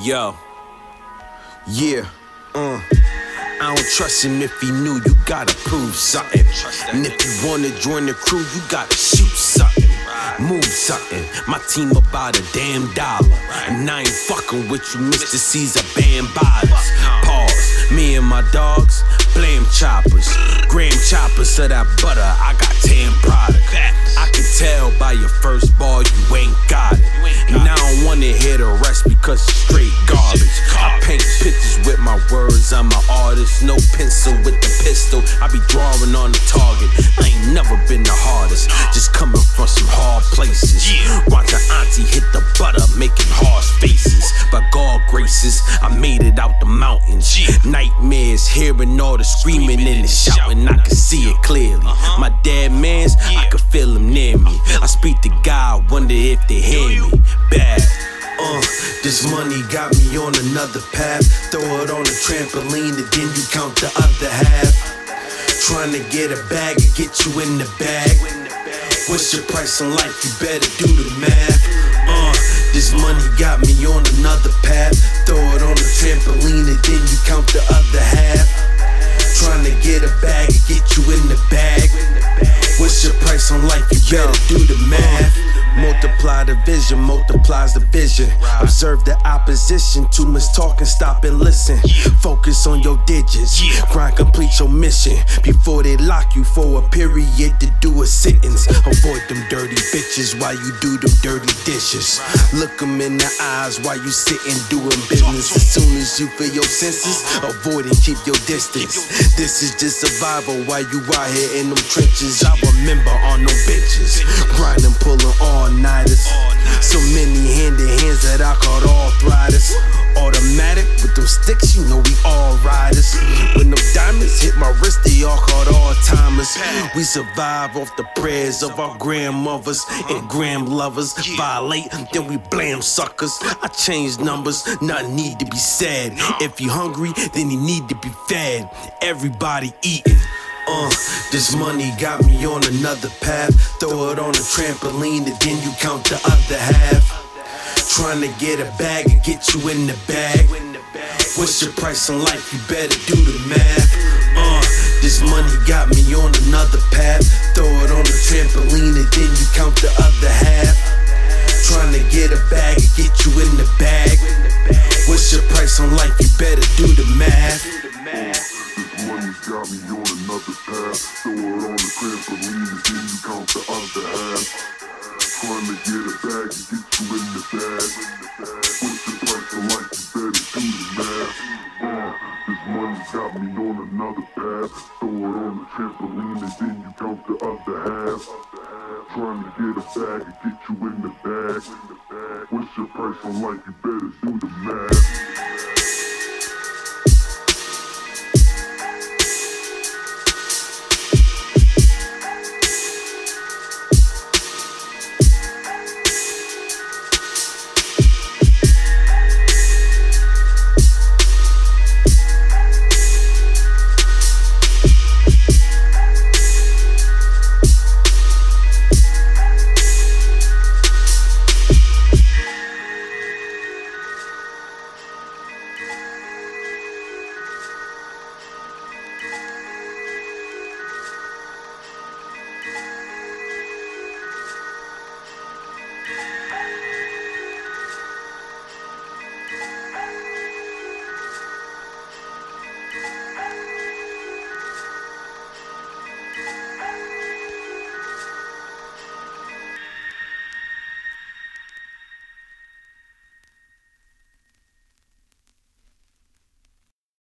Yo. Yeah. Uh. I don't trust him if he knew you gotta prove something. And if you wanna join the crew, you gotta shoot something. Move something. My team about a damn dollar. And I ain't fucking with you, Mr. Caesar band bodies. Pause. Me and my dogs, blame choppers. Graham choppers of that butter, I got words, I'm an artist. No pencil with the pistol, I be drawing on the target. I ain't never been the hardest, just coming from some hard places. Watching auntie hit the butter, making harsh faces. By God graces, I made it out the mountains. Nightmares, hearing all the screaming and the shouting, I can see it clearly. My dead mans, I can feel them near me. I speak to God, wonder if they hear me. Bad. This money got me on another path. Throw it on a trampoline and then you count the other half. Trying to get a bag and get you in the bag. What's your price on life? You better do the math. Uh, this money got me on another path. Throw it on a trampoline and then you count the other half. Trying to get a bag and get you in the bag. What's your price on life? You better do the math. Multiply the vision, multiplies the vision. Observe the opposition. Too much talking, stop and listen. Focus on your digits. Grind, complete your mission. Before they lock you for a period to do a sentence. Avoid them dirty bitches while you do them dirty dishes. Look them in the eyes while you sitting doing business. As soon as you feel your senses, avoid and keep your distance. This is just survival while you out here in them trenches. I remember on them bitches. Grinding, pulling all nighters. So many handed hands that I caught arthritis. Automatic with them sticks, you know we all riders. When them diamonds hit my wrist, they all caught all timers. We survive off the prayers of our grandmothers and grand lovers. Violate, then we blame suckers. I change numbers, nothing need to be said. If you hungry, then you need to be fed. Everybody eating. Uh, this money got me on another path. Throw it on a trampoline and then you count the other half. Trying to get a bag and get you in the bag. What's your price on life? You better do the math. Uh, this money got me on another path. Throw it on a trampoline and then you count the other half. Trying to get a bag and get you in the bag. What's your price on life? You better do the math. This money got me on. Throw it on the trampoline then you count the other half. Trying to get a bag and get you in the bag. What's your price of life? You better do the math. Uh, this money got me on another path. Throw it on the trampoline and then you count the other half. Trying to get a bag and get you in the bag. What's your price on life? You better do the math.